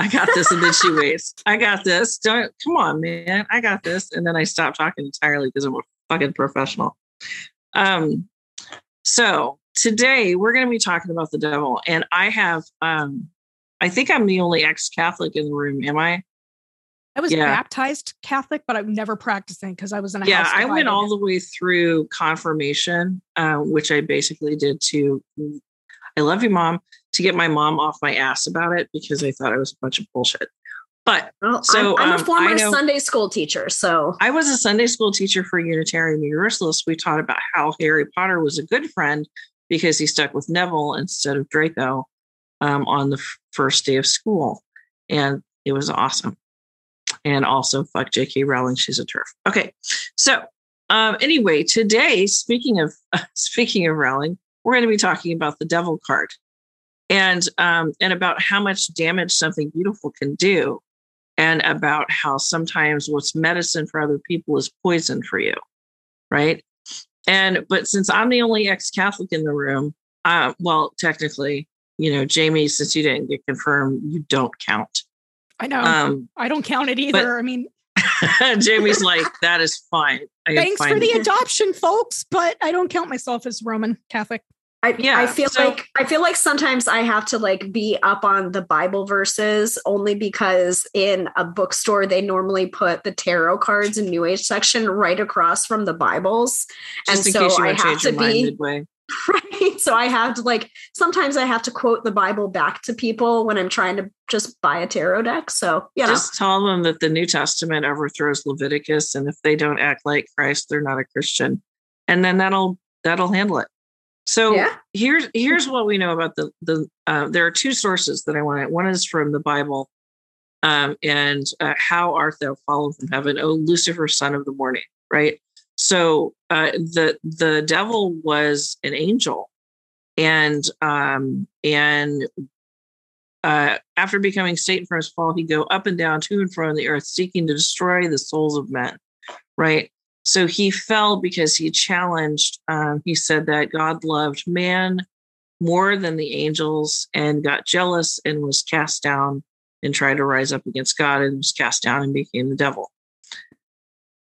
I got this, and then she waits. I got this. Don't come on, man. I got this, and then I stopped talking entirely because I'm a fucking professional. Um, so today we're going to be talking about the devil, and I have, um, I think I'm the only ex-Catholic in the room. Am I? I was Yeah. baptized Catholic, but I'm never practicing because I was in a yeah i went all the way through confirmation uh, which i basically did to i love you mom to get my mom off my ass about it because i thought it was a bunch of bullshit but well, So, I'm, I'm um, a former know- Sunday school teacher, so i was a sunday school teacher for unitarian universalists we taught about how harry potter was a good friend because he stuck with neville instead of draco um, on the f- first day of school and it was awesome and also fuck J.K. Rowling. She's a TERF. Okay, so um, anyway, today speaking of speaking of Rowling, we're going to be talking about the Devil card, and um, and about how much damage something beautiful can do, and about how sometimes what's medicine for other people is poison for you, right? And but since I'm the only ex-Catholic in the room, uh, well, technically, you know, Jaymi, since you didn't get confirmed, you don't count. I know. Um, I don't count it either. I mean, Jamie's like, that is fine. I thanks for the it." adoption, folks, but I don't count myself as Roman Catholic. I, Yeah, I feel so- like I feel like sometimes I have to like be up on the Bible verses only because in a bookstore they normally put the tarot cards and New Age section right across from the Bibles, Just in and so case you I have to your mind be midway. right. So I have to like sometimes I have to quote the Bible back to people when I'm trying to just buy a tarot deck. So know, Just tell them that the New Testament overthrows Leviticus, and if they don't act like Christ, they're not a Christian. And then that'll that'll handle it. So yeah. here's here's what we know about the the uh, there are two sources that I want to one is from the Bible um and uh, how art thou fallen from heaven oh Lucifer son of the morning right so uh the the devil was an angel and um and uh after becoming Satan from his fall he go up and down to and fro on the earth seeking to destroy the souls of men right so he fell because he challenged, um, he said that God loved man more than the angels and got jealous and was cast down and tried to rise up against God and was cast down and became the devil.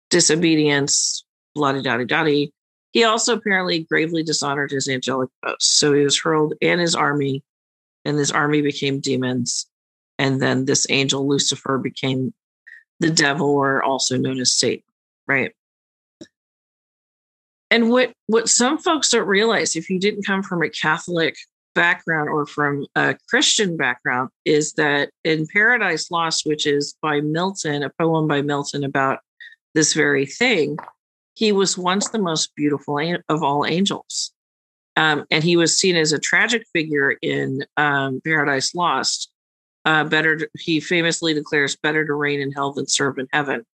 Disobedience, bloody dotty dotty. He also apparently gravely dishonored his angelic post. So he was hurled and his army, and this army became demons. And then this angel, Lucifer, became the devil, or also known as Satan, right? and what what some folks don't realize if you didn't come from a catholic background or from a christian background is that in paradise lost which is by milton a poem by milton about this very thing he was once the most beautiful of all angels um, and he was seen as a tragic figure in um, paradise lost uh, better to- he famously declares better to reign in hell than serve in heaven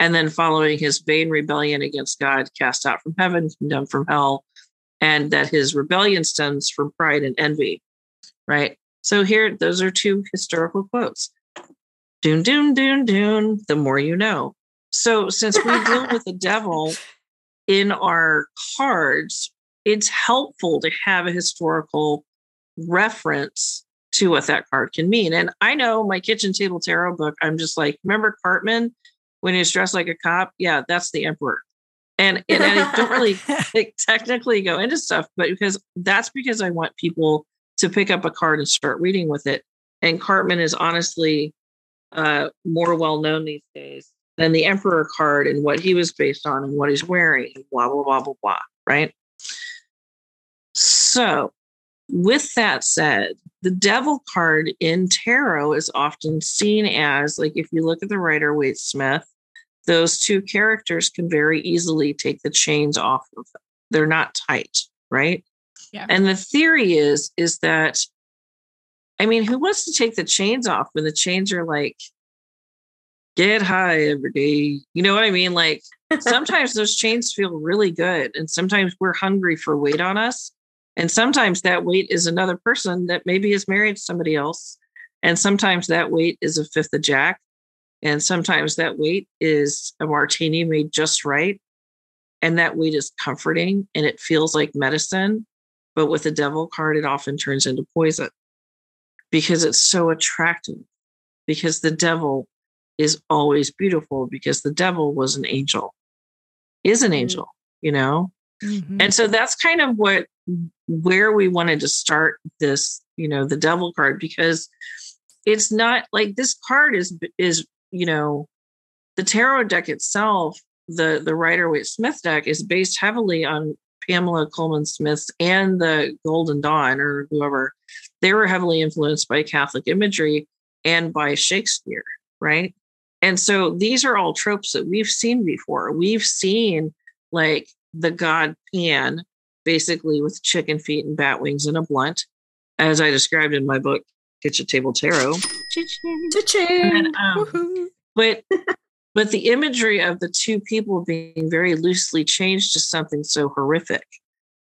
and then following his vain rebellion against God, cast out from heaven, condemned from hell, and that his rebellion stems from pride and envy. Right. So here, those are two historical quotes. Doon, doon, doon, doon. The more you know. So since we deal with the devil in our cards, it's helpful to have a historical reference to what that card can mean. And I know my kitchen table tarot book, I'm just like, remember Cartman when he's dressed like a cop? Yeah, that's the emperor. And, and I don't really like, technically go into stuff, but because that's because I want people to pick up a card and start reading with it. And Cartman is honestly uh, more well known these days than the Emperor card and what he was based on and what he's wearing, and blah, blah, blah, blah, blah. Right. So, with that said, the devil card in tarot is often seen as like if you look at the Rider Waite Smith, those two characters can very easily take the chains off of them. They're not tight, right? Yeah. And the theory is is that I mean, who wants to take the chains off when the chains are like get high every day. You know what I mean? Like sometimes those chains feel really good, and sometimes we're hungry for weight on us. And sometimes that weight is another person that maybe is married to somebody else. And sometimes that weight is a fifth of Jack. And sometimes that weight is a martini made just right. And that weight is comforting and it feels like medicine. But with the devil card, it often turns into poison because it's so attractive. Because the devil is always beautiful because the devil was an angel, is an mm-hmm. angel, you know? Mm-hmm. And so that's kind of what where we wanted to start this, you know, the devil card because it's not like this card is is, you know, the tarot deck itself, the the Rider Waite Smith deck is based heavily on Pamela Colman Smith and the Golden Dawn or whoever. They were heavily influenced by Catholic imagery and by Shakespeare, right? And so these are all tropes that we've seen before. We've seen like the god Pan basically with chicken feet and bat wings and a blunt, as I described in my book, Kitchen Table Tarot. And, um, but but the imagery of the two people being very loosely changed to something so horrific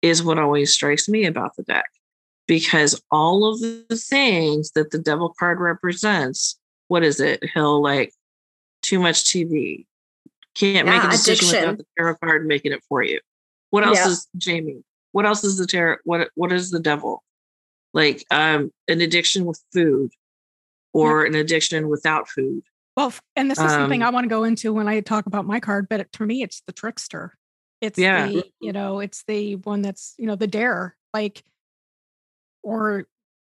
is what always strikes me about the deck. Because all of the things that the devil card represents, what is it? He'll like too much TV, can't yeah, make a decision addiction. without the tarot card making it for you. What else yeah. is Jaymi? what else is the terror? What what is the devil? Like um, an addiction with food, or an addiction without food. Well, and this is um, something I want to go into when I talk about my card. But to me, it's the trickster. It's yeah. the you know, it's the one that's you know the dare, like, or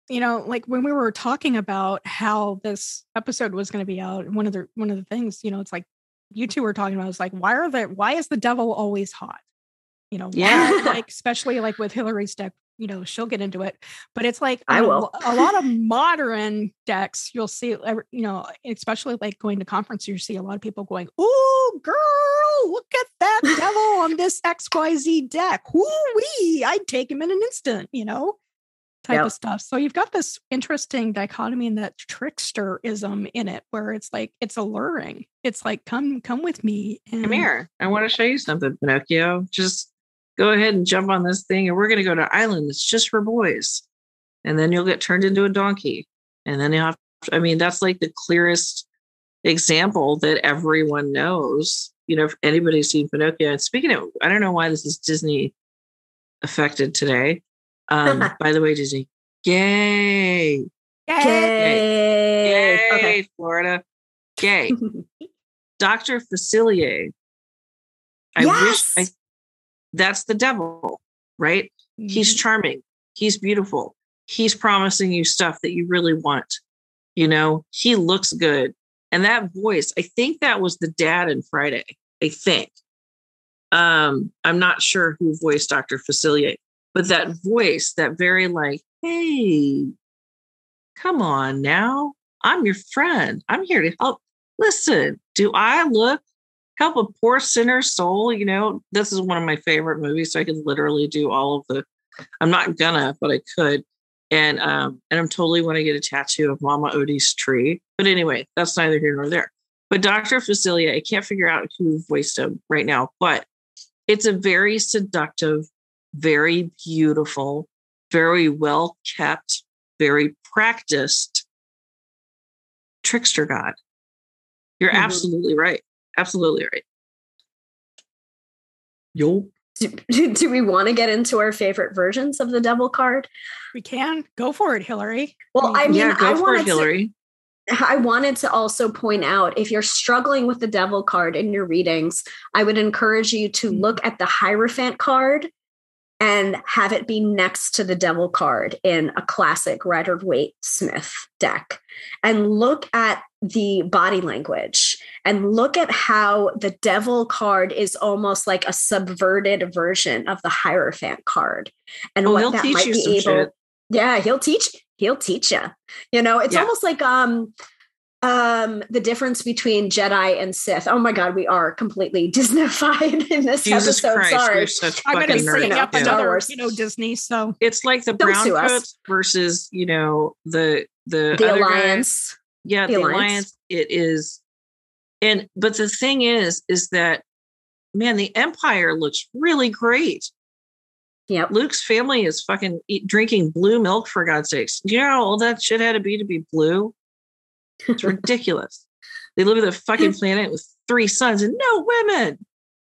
you know, like when we were talking about how this episode was going to be out, one of the one of the things, you know, it's like you two were talking about is like why are the why is the devil always hot? you know yeah like especially like with hillary's deck you know she'll get into it but it's like I will. a lot of modern decks you'll see you know especially like going to conference you see a lot of people going oh girl look at that devil on this xyz deck whoo wee i'd take him in an instant you know type yep. of stuff. So you've got this interesting dichotomy in that tricksterism in it where it's like it's alluring. It's like come come with me and come here. I want to show you something pinocchio. Just go ahead and jump on this thing and we're going to go to island it's just for boys. And then you'll get turned into a donkey. And then you have to, i mean that's like the clearest example that everyone knows. You know if anybody's seen pinocchio and speaking of i don't know why this is disney affected today um by the way disney gay Yay. Yay. Yay. Okay. Florida. Gay. Dr. Facilier. I yes. wish I that's the devil, right? Mm-hmm. He's charming. He's beautiful. He's promising you stuff that you really want. You know, he looks good. And that voice, I think that was the dad in Friday. I think. Um, I'm not sure who voiced Dr. Facilier, but that voice, that very like, hey, come on now. I'm your friend. I'm here to help. Listen, do I look help a poor sinner soul. You know, this is one of my favorite movies. So I could literally do all of the. I'm not gonna, but I could. And um, and I'm totally want to get a tattoo of Mama Odie's tree. But anyway, that's neither here nor there. But Dr. Facilier, I can't figure out who voiced him right now, but it's a very seductive, very beautiful, very well kept, very practiced trickster god. You're mm-hmm. absolutely right. Absolutely right. Yo. Do, do we want to get into our favorite versions of the devil card? We can go for it, Hillary. Well, I mean, yeah, go I for it, Hillary. To, I wanted to also point out if you're struggling with the devil card in your readings, I would encourage you to mm-hmm. look at the Hierophant card and have it be next to the devil card in a classic Rider Waite Smith deck. And look at the body language and look at how the devil card is almost like a subverted version of the hierophant card and well, what that might be able shit. yeah he'll teach he'll teach you you know it's yeah. almost like um um the difference between jedi and sith oh my god we are completely disneyfied in this Jesus episode Christ, sorry i'm gonna bring up yeah. another you know disney so it's like the brown coats versus you know the the the alliance guy. yeah the, the alliance. alliance it is And but the thing is, is that man, the empire looks really great. Yeah. Luke's family is fucking eat, drinking blue milk for God's sakes. You know how all that shit had to be to be blue? It's ridiculous. they live in a fucking planet with three sons and no women.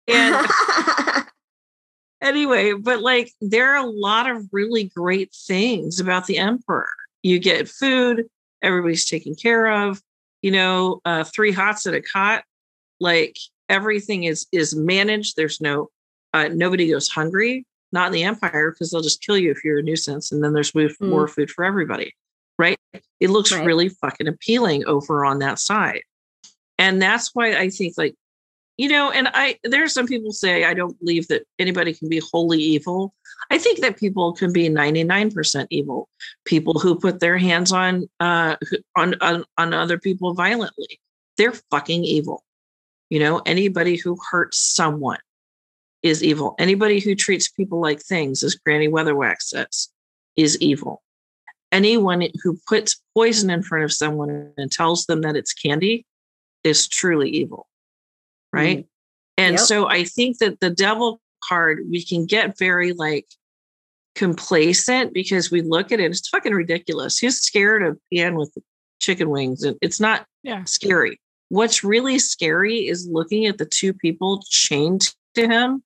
And anyway, but like there are a lot of really great things about the emperor. You get food, everybody's taken care of, you know, uh, three hots at a cot. Like everything is is managed. There's no uh, nobody goes hungry. Not in the empire because they'll just kill you if you're a nuisance, and then there's mm. more food for everybody. Right? It looks right. really fucking appealing over on that side, and that's why I think like you know, and I there are some people say I don't believe that anybody can be wholly evil. I think that people can be 99% evil. People who put their hands on uh on on, on other people violently. They're fucking evil. You know, anybody who hurts someone is evil. Anybody who treats people like things, as Granny Weatherwax says, is evil. Anyone who puts poison in front of someone and tells them that it's candy is truly evil. Right. Mm. And yep. so I think that the devil card, we can get very like complacent because we look at it, it's fucking ridiculous. Who's scared of Pan with chicken wings? And it's not yeah. scary. What's really scary is looking at the two people chained to him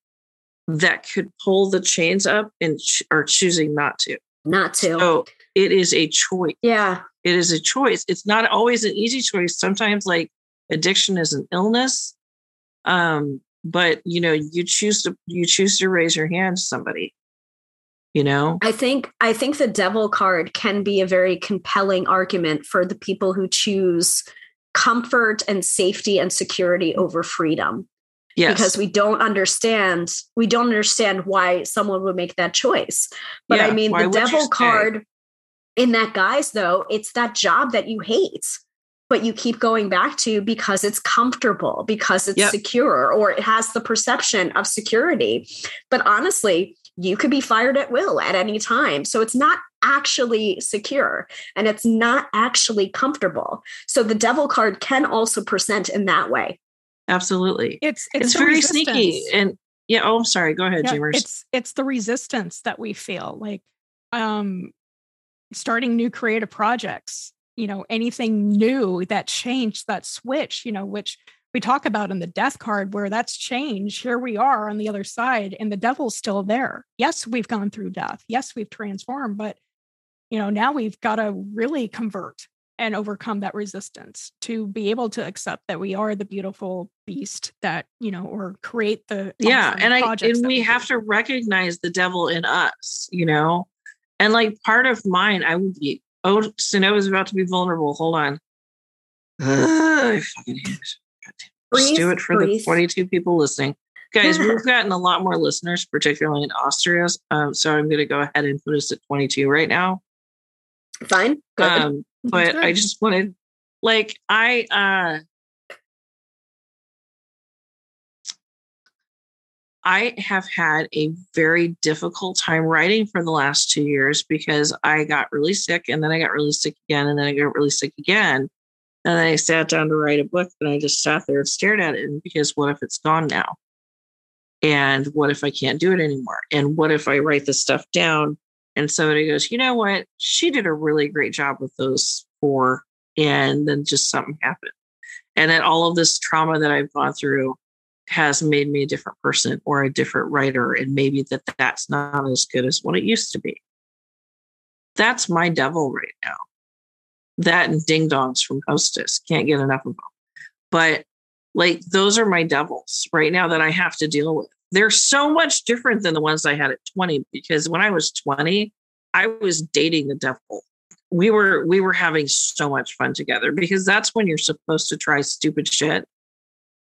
that could pull the chains up and ch- are choosing not to. Not to. So it is a choice. Yeah. It is a choice. It's not always an easy choice. Sometimes like addiction is an illness. Um, but you know, you choose to you choose to raise your hand to somebody. You know? I think I think the devil card can be a very compelling argument for the people who choose comfort and safety and security over freedom. Yes. Because we don't understand, we don't understand why someone would make that choice. But yeah, I mean, the devil card in that guise, though, it's that job that you hate, but you keep going back to because it's comfortable, because it's yep. secure, or it has the perception of security. But honestly, you could be fired at will at any time. So it's not actually secure and it's not actually comfortable. So the devil card can also present in that way. Absolutely. It's it's, it's very resistance. sneaky. And yeah, oh I'm sorry. Go ahead, yeah, James. It's it's the resistance that we feel like um starting new creative projects, you know, anything new that changed, that switch, you know, which we talk about in the death card where that's changed. Here we are on the other side, and the devil's still there. Yes, we've gone through death. Yes, we've transformed, but you know, now we've got to really convert and overcome that resistance to be able to accept that we are the beautiful beast that you know or create the yeah and i and we, we have to recognize the devil in us you know and like part of mine i would be oh Sino is about to be vulnerable. Hold on. Uh, I fucking hate it. Just do it for breathe. the 22 people listening. Guys we've gotten a lot more listeners particularly in austria um, so i'm going to go ahead and put us at 22 right now. Fine. Um, but I just wanted, like, I, uh, I have had a very difficult time writing for the last two years because I got really sick and then I got really sick again and then I got really sick again. And then I sat down to write a book and I just sat there and stared at it. And because what if it's gone now? And what if I can't do it anymore? And what if I write this stuff down and somebody goes, you know what? She did a really great job with those four. And then just something happened. And that all of this trauma that I've gone through has made me a different person or a different writer. And maybe that that's not as good as what it used to be. That's my devil right now. That and ding dongs from Hostess. Can't get enough of them. But like those are my devils right now that I have to deal with they're so much different than the ones I had at 20 because when I was 20, I was dating the devil. We were we were having so much fun together because that's when you're supposed to try stupid shit.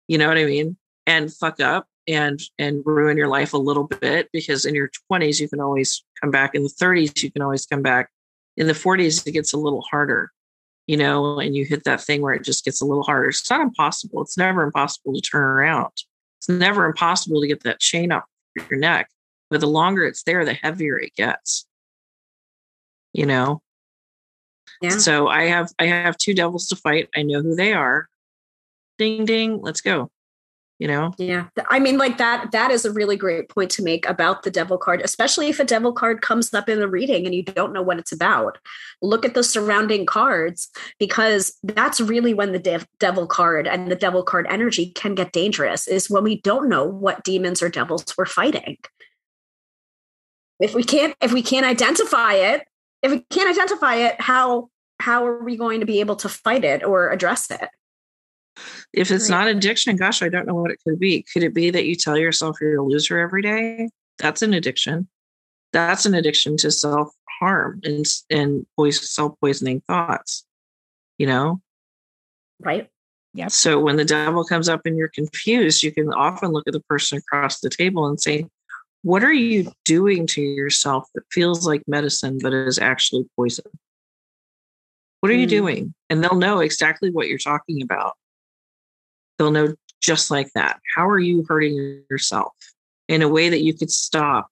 You know what I mean? And fuck up and and ruin your life a little bit because in your 20s you can always come back in the 30s you can always come back. In the 40s it gets a little harder. You know, and you hit that thing where it just gets a little harder. It's not impossible. It's never impossible to turn around it's never impossible to get that chain off your neck, but the longer it's there, the heavier it gets. You know? Yeah. So I have I have two devils to fight. I know who they are. Ding ding, let's go you know? Yeah i mean like that that is a really great point to make about the devil card especially if a devil card comes up in the reading and you don't know what it's about. Look at the surrounding cards because that's really when the dev- devil card and the devil card energy can get dangerous is when we don't know what demons or devils we're fighting. If we can't if we can't identify it if we can't identify it how how are we going to be able to fight it or address it if it's not addiction, gosh, I don't know what it could be. Could it be that you tell yourself you're a loser every day? That's an addiction. That's an addiction to self harm and and self poisoning thoughts. You know, right? Yeah. So when the devil comes up and you're confused, you can often look at the person across the table and say, "What are you doing to yourself that feels like medicine but is actually poison?" What are mm. you doing? And they'll know exactly what you're talking about. They'll know just like that. How are you hurting yourself in a way that you could stop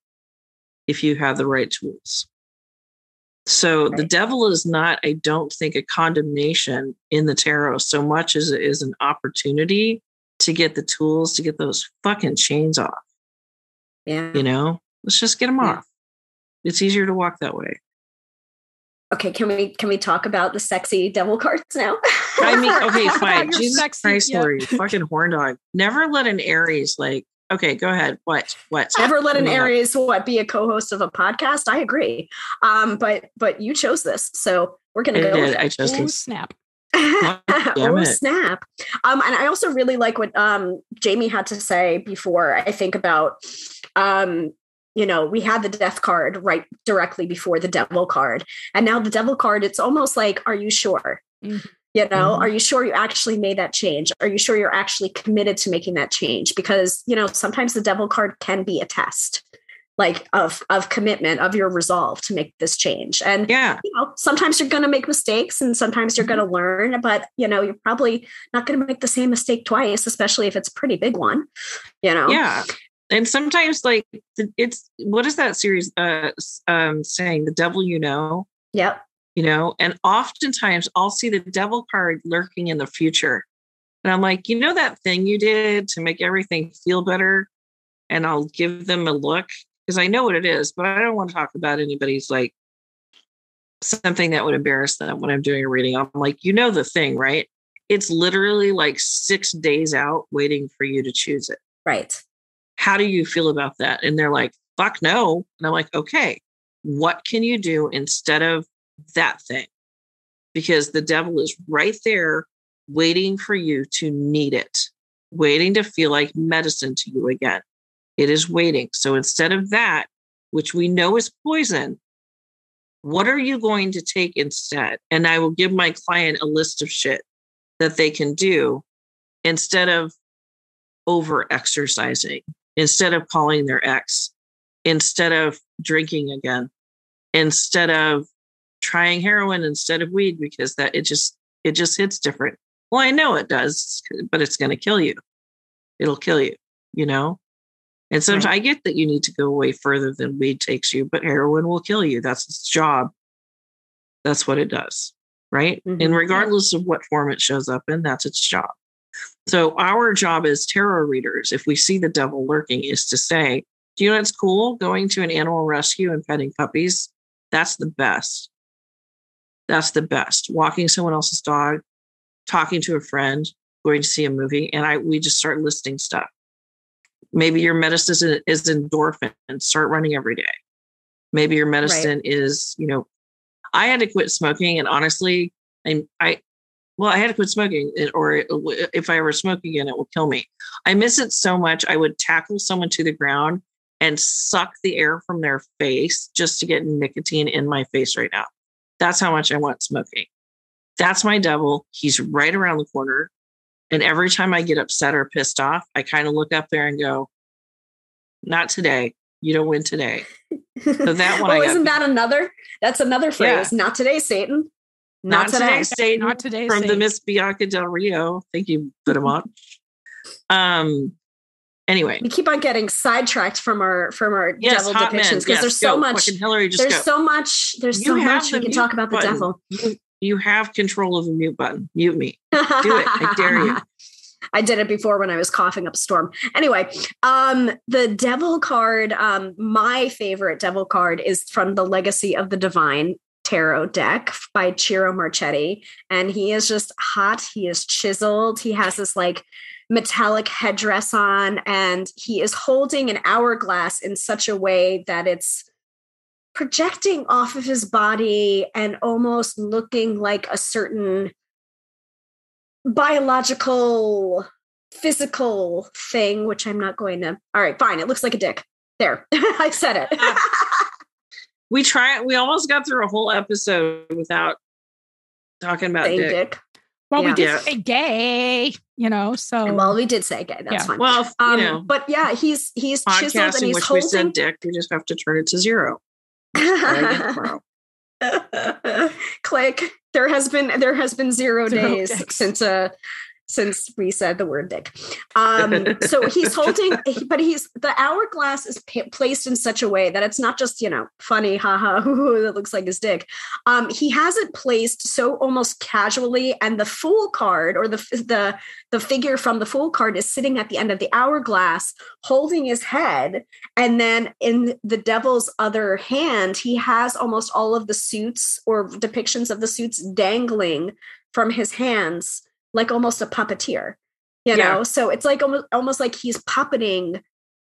if you have the right tools? So the devil is not, I don't think, a condemnation in the tarot so much as it is an opportunity to get the tools to get those fucking chains off. Yeah. You know, let's just get them off. It's easier to walk that way okay can we can we talk about the sexy devil cards now? I mean okay fine. jesus sexy, christ yeah. Lord, fucking horn dog. Never let an aries like okay go ahead. What what? Never let an aries what be a co-host of a podcast? I agree. Um but but you chose this so we're gonna go did. i chose this. snap. Oh snap. Um and i also really like what um Jaymi had to say before i think about um you know, we had the death card right directly before the devil card. And now the devil card, it's almost like, are you sure? Mm-hmm. You know, mm-hmm. are you sure you actually made that change? Are you sure you're actually committed to making that change? Because, you know, sometimes the devil card can be a test like of of commitment of your resolve to make this change and yeah you know sometimes you're going to make mistakes and sometimes you're going to mm-hmm. learn but you know you're probably not going to make the same mistake twice especially if it's a pretty big one you know yeah and sometimes like it's what is that series uh um saying? The devil you know? Yep. You know? And oftentimes i'll see the devil card lurking in the future. And i'm like you know that thing you did to make everything feel better? And i'll give them a look because i know what it is but i don't want to talk about anybody's like something that would embarrass them when i'm doing a reading. I'm like you know the thing right? It's literally like six days out waiting for you to choose it. Right how do you feel about that? And they're like, fuck no. And I'm like, okay, what can you do instead of that thing? Because the devil is right there waiting for you to need it, waiting to feel like medicine to you again. It is waiting. So instead of that, which we know is poison, what are you going to take instead? And I will give my client a list of shit that they can do instead of over exercising instead of calling their ex, instead of drinking again, instead of trying heroin instead of weed because that it just it just hits different. Well, I know it does, but it's going to kill you. It'll kill you, you know? And sometimes right. I get that you need to go way further than weed takes you, but heroin will kill you. That's its job. That's what it does. Right. Mm-hmm. And regardless of what form it shows up in, that's its job. So our job as tarot readers, if we see the devil lurking, is to say, do you know what's cool? Going to an animal rescue and petting puppies, that's the best. That's the best. Walking someone else's dog, talking to a friend, going to see a movie, and I we just start listing stuff. Maybe your medicine is endorphin and start running every day. Maybe your medicine right. is, you know, I had to quit smoking, and honestly, I I well, I had to quit smoking, eh, or eh, eh, if I were smoking again, it will kill me. I miss it so much. I would tackle someone to the ground and suck the air from their face just to get nicotine in my face right now. That's how much I want smoking. That's my devil. He's right around the corner. And every time I get upset or pissed off, I kind of look up there and go, not today. You don't win today. So that one. well, oh, isn't that another? That's another phrase. Yeah. Not today, Satan. Not, not today, Satan. Not today, from Satan. the Miss Bianca Del Rio. Thank you very much. um. Anyway, we keep on getting sidetracked from our from our yes, devil depictions because yes, there's so much. Hillary, there's go. so much. There's you so much we can talk about button. the devil. You, you have control of the mute button. Mute me. Do it. I dare you. I did it before when I was coughing up a storm. Anyway, um, the devil card, um, my favorite devil card is from the Legacy of the Divine tarot deck by Ciro Marchetti. And he is just hot. He is chiseled. He has this like metallic headdress on, and he is holding an hourglass in such a way that it's projecting off of his body and almost looking like a certain biological physical thing which i'm not going to all right fine it looks like a dick there i said it we try we almost got through a whole episode without talking about dick. dick. well yeah. we did yeah. say gay you know so well we did say gay that's yeah. fine well um, you know but yeah he's he's chiseled and he's which holding... we said dick we just have to turn it to zero click there has been there has been zero, zero days dicks. since uh since we said the word dick. Um, so he's holding, but he's the hourglass is p- placed in such a way that it's not just you know funny, haha, that looks like his dick. Um, he has it placed so almost casually, and the fool card or the the the figure from the fool card is sitting at the end of the hourglass, holding his head, and then in the devil's other hand, he has almost all of the suits or depictions of the suits dangling from his hands like almost a puppeteer, you yeah. know? So it's like almost, almost like he's puppeting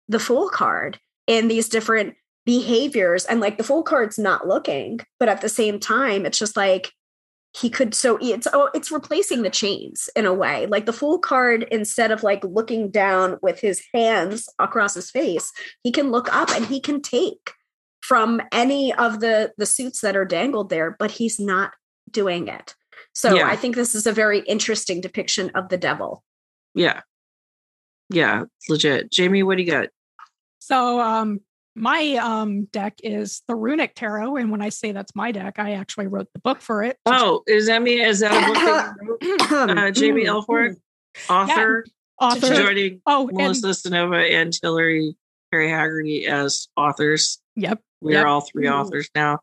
the fool card in these different behaviors. And like the fool card's not looking, but at the same time, it's just like he could so it's oh it's replacing the chains in a way like the fool card instead of like looking down with his hands across his face he can look up and he can take from any of the the suits that are dangled there but he's not doing it so yeah. I think this is a very interesting depiction of the devil. Yeah. Yeah, legit. Jaymi, what do you got? So um my um deck is the runic tarot and when i say that's my deck i actually wrote the book for it oh is that me is that a book that you wrote? uh, Jaymi Elford author yeah, author joining oh melissa and, Cynova and hillary perry haggerty as authors yep we're yep. all three authors now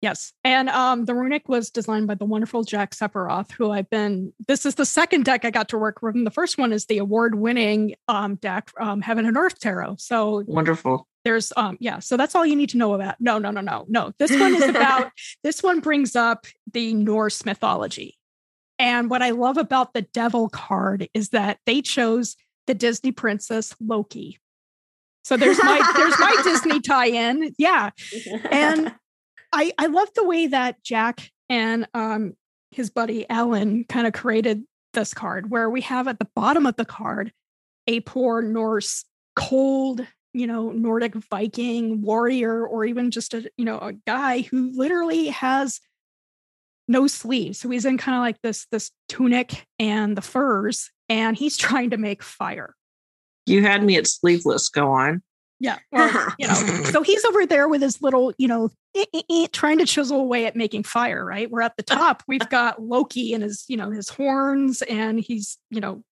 Yes. And um, the runic was designed by the wonderful Jack Sephiroth, who I've been, this is the second deck I got to work with. And the first one is the award winning um, deck, um, Heaven and Earth Tarot. So wonderful. There's, um, yeah. So that's all you need to know about. No, no, no, no, no. This one is about, this one brings up the Norse mythology. And what I love about the devil card is that they chose the Disney princess Loki. So there's my there's my Disney tie-in. Yeah. And I I love the way that Jack and um his buddy Alan kind of created this card where we have at the bottom of the card a poor Norse cold you know Nordic Viking warrior or even just a you know a guy who literally has no sleeves. So he's in kind of like this this tunic and the furs and he's trying to make fire. You had me at sleeveless go on yeah. Or, you know, so he's over there with his little, you know, eh, eh, eh, trying to chisel away at making fire, right? We're at the top. We've got Loki and his, you know, his horns, and he's, you know,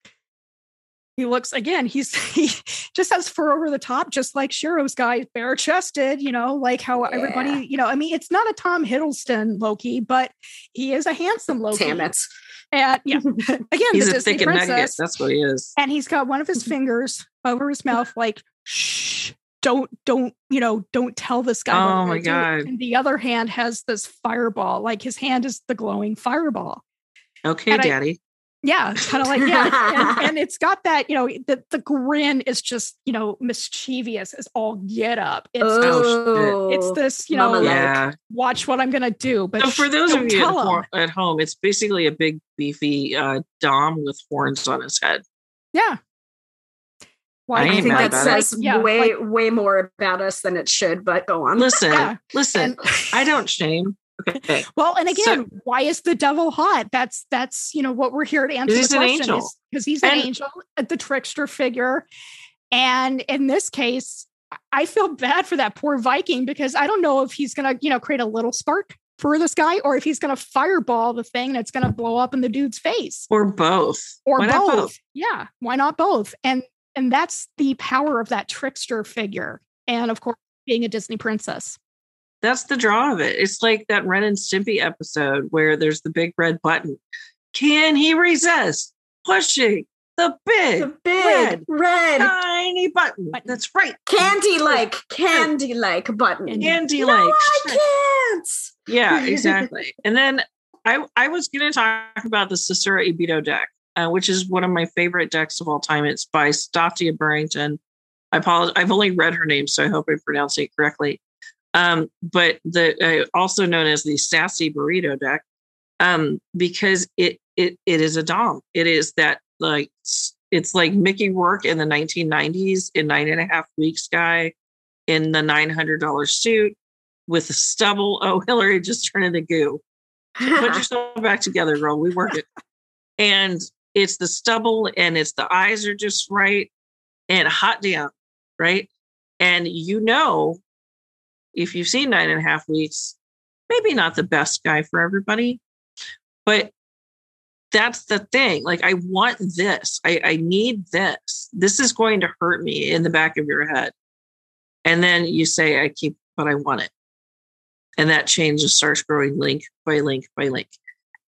he looks again, he's he just has fur over the top, just like Ciro's guy, bare chested, you know, like how yeah. everybody, you know, I mean, it's not a Tom Hiddleston Loki, but he is a handsome Loki. Damn it. And yeah, again, he's a thick nugget. That's what he is. And he's got one of his fingers over his mouth, like, shh, don't, don't, you know, don't tell this guy. Oh my God. And the other hand has this fireball, like his hand is the glowing fireball. Okay, and daddy. I, yeah, kind of like, yeah. and, and, it's got that, you know, the, the grin is just, you know, mischievous as all get up. It's, oh, it's this, you know, yeah. watch what I'm going to do. But so for those of you at, at, home, it's basically a big, beefy uh, Dom with horns on his head. Yeah. Well, I, I think that says yeah, way, like, way more about us than it should, but go on. Listen, yeah. listen, and, I don't shame. Okay. Well, and again, so, why is the devil hot? That's that's you know what we're here to answer. He's an angel because he's an and, angel, uh, the trickster figure. And in this case, I feel bad for that poor Viking because I don't know if he's gonna, you know, create a little spark for this guy or if he's gonna fireball the thing that's gonna blow up in the dude's face. Or both. Or both. both. Yeah. Why not both? And and that's the power of that trickster figure. And of course, being a Disney princess. That's the draw of it. It's like that Ren and Stimpy episode where there's the big red button. Can he resist pushing the big, the big red, red tiny button. That's right. Candy like, candy like button. Candy like. No, I can't. Yeah, exactly. and then I I was going to talk about the Sasuraibito deck, uh, which is one of my favorite decks of all time. It's by Stasia Burrington. I apologize. I've only read her name, so I hope I pronounced it correctly. Um, but the uh, also known as the Sassy Burrito deck, um, because it it it is a dom. It is that like it's like Mickey Rourke in the 1990s in nine and a half weeks guy in the $900 suit with a stubble. Oh, Hillary just turned into goo. Put yourself back together, girl. We work it. And it's the stubble and it's the eyes are just right and hot damn, right? And you know, if you've seen nine and a half weeks, maybe not the best guy for everybody, but that's the thing. Like, I want this. I, I need this. This is going to hurt me in the back of your head. And then you say, I keep, but I want it. And that change just starts growing link by link by link.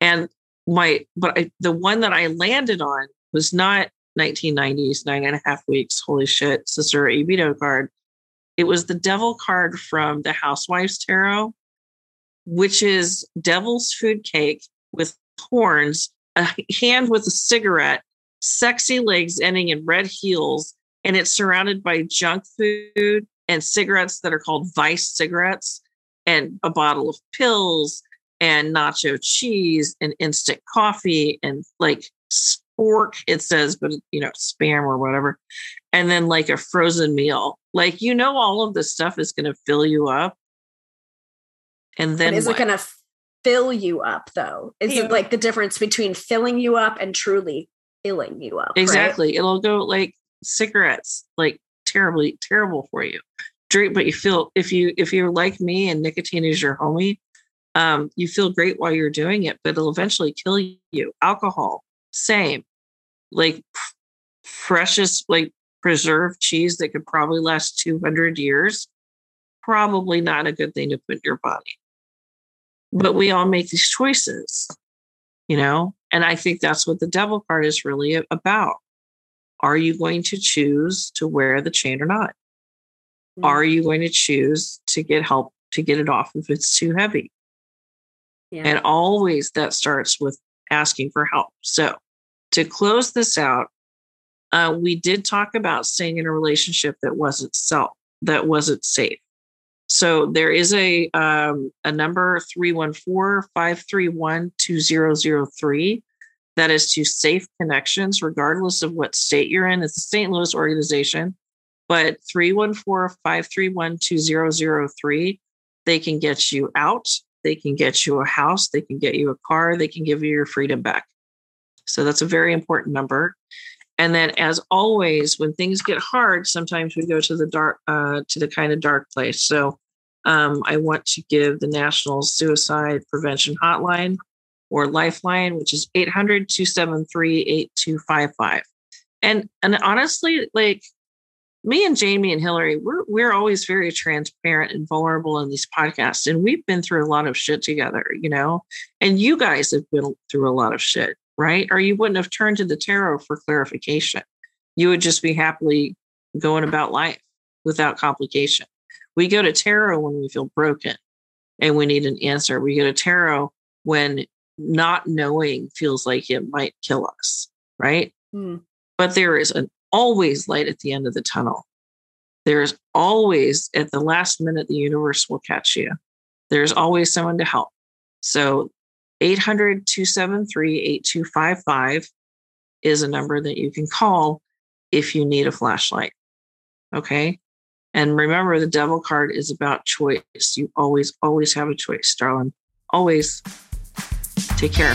And my, but I, the one that I landed on was not 1990s, nine and a half weeks. Holy shit, Sasuraibito card. It was the devil card from the Housewives Tarot, which is devil's food cake with horns, a hand with a cigarette, sexy legs ending in red heels, and it's surrounded by junk food and cigarettes that are called Vice cigarettes, and a bottle of pills and nacho cheese and instant coffee and like spork, it says, but you know, spam or whatever. And then like a frozen meal. Like, you know, all of this stuff is going to fill you up. And then but is what? it going to fill you up though? Is yeah. it like the difference between filling you up and truly filling you up? Exactly. Right? It'll go like cigarettes, like terribly terrible for you. Drink, but you feel if you if you're like me and nicotine is your homie, um, you feel great while you're doing it, but it'll eventually kill you. Alcohol, same. Like precious, like preserved cheese that could probably last 200 years, probably not a good thing to put in your body. But we all make these choices, you know? And I think that's what the devil card is really about. Are you going to choose to wear the chain or not? Mm-hmm. Are you going to choose to get help to get it off if it's too heavy? Yeah. And always that starts with asking for help. So, to close this out, uh, we did talk about staying in a relationship that wasn't self, that wasn't safe. So there is a um, a number 314-531-2003 that is to safe connections, regardless of what state you're in. It's a St. Louis organization, but 314-531-2003, they can get you out, they can get you a house, they can get you a car, they can give you your freedom back. So that's a very important number. And then, as always, when things get hard, sometimes we go to the dark, uh, to the kind of dark place. So, um, I want to give the National Suicide Prevention Hotline or Lifeline, which is 800 273 8255. And and honestly, like me and Jaymi and Hillary, we're we're always very transparent and vulnerable in these podcasts, and we've been through a lot of shit together, you know. And you guys have been through a lot of shit, right? Or you wouldn't have turned to the tarot for clarification. You would just be happily going about life without complication. We go to tarot when we feel broken and we need an answer. We go to tarot when not knowing feels like it might kill us, right? Mm. But there is an always light at the end of the tunnel. There's always, at the last minute, the universe will catch you. There's always someone to help. So 800 273 8255 is a number that you can call if you need a flashlight. Okay. And remember, the devil card is about choice. You always, always have a choice, darling. Always. Take care.